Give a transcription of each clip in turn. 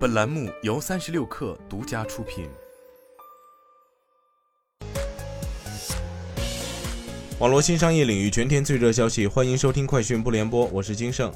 本栏目由三十六氪独家出品。网络新商业领域全天最热消息，欢迎收听快讯不联播，我是金盛。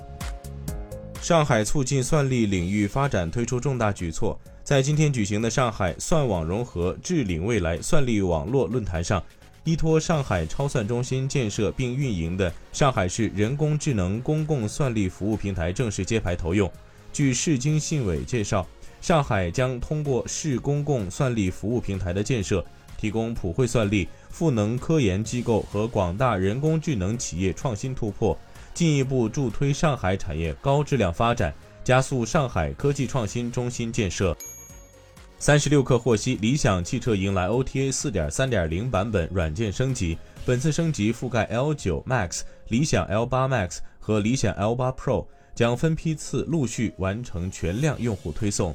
上海促进算力领域发展推出重大举措，在今天举行的上海算网融合智领未来算力网络论坛上，依托上海超算中心建设并运营的上海市人工智能公共算力服务平台正式揭牌投用。据市经信委介绍，上海将通过市公共算力服务平台的建设，提供普惠算力、赋能科研机构和广大人工智能企业创新突破。进一步助推上海产业高质量发展，加速上海科技创新中心建设。三十六氪获悉，理想汽车迎来 OTA 四点三点零版本软件升级，本次升级覆盖 L 九 Max、理想 L 八 Max 和理想 L 八 Pro，将分批次陆续完成全量用户推送。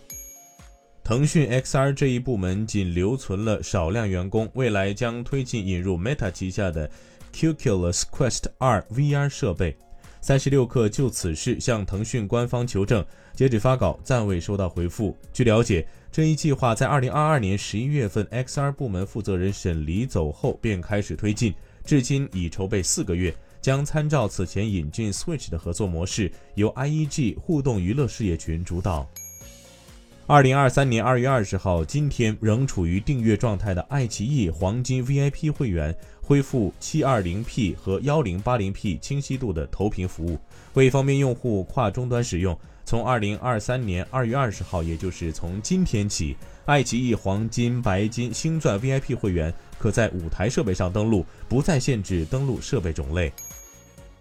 腾讯 XR 这一部门仅留存了少量员工，未来将推进引入 Meta 旗下的 Oculus Quest 2 VR 设备。三十六氪就此事向腾讯官方求证，截止发稿暂未收到回复。据了解，这一计划在二零二二年十一月份 XR 部门负责人沈黎走后便开始推进，至今已筹备四个月，将参照此前引进 Switch 的合作模式，由 IEG 互动娱乐事业群主导。二零二三年二月二十号，今天仍处于订阅状态的爱奇艺黄金 VIP 会员恢复七二零 P 和幺零八零 P 清晰度的投屏服务，为方便用户跨终端使用，从二零二三年二月二十号，也就是从今天起，爱奇艺黄金、白金、星钻 VIP 会员可在五台设备上登录，不再限制登录设备种类。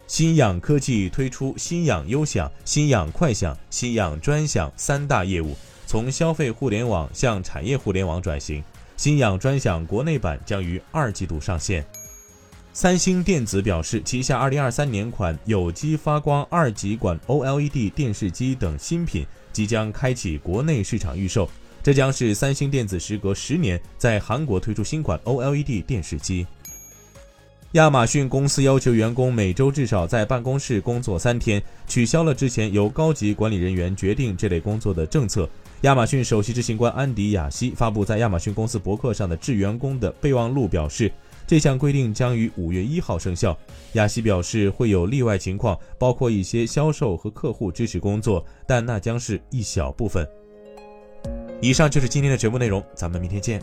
新氧科技推出新氧优享、新氧快享、新氧专享三大业务。从消费互联网向产业互联网转型，新氧专享国内版将于二季度上线。三星电子表示，旗下2023年款有机发光二极管 OLED 电视机等新品即将开启国内市场预售，这将是三星电子时隔十年在韩国推出新款 OLED 电视机。亚马逊公司要求员工每周至少在办公室工作三天，取消了之前由高级管理人员决定这类工作的政策。亚马逊首席执行官安迪·亚西发布在亚马逊公司博客上的致员工的备忘录表示，这项规定将于五月一号生效。亚西表示，会有例外情况，包括一些销售和客户支持工作，但那将是一小部分。以上就是今天的全部内容，咱们明天见。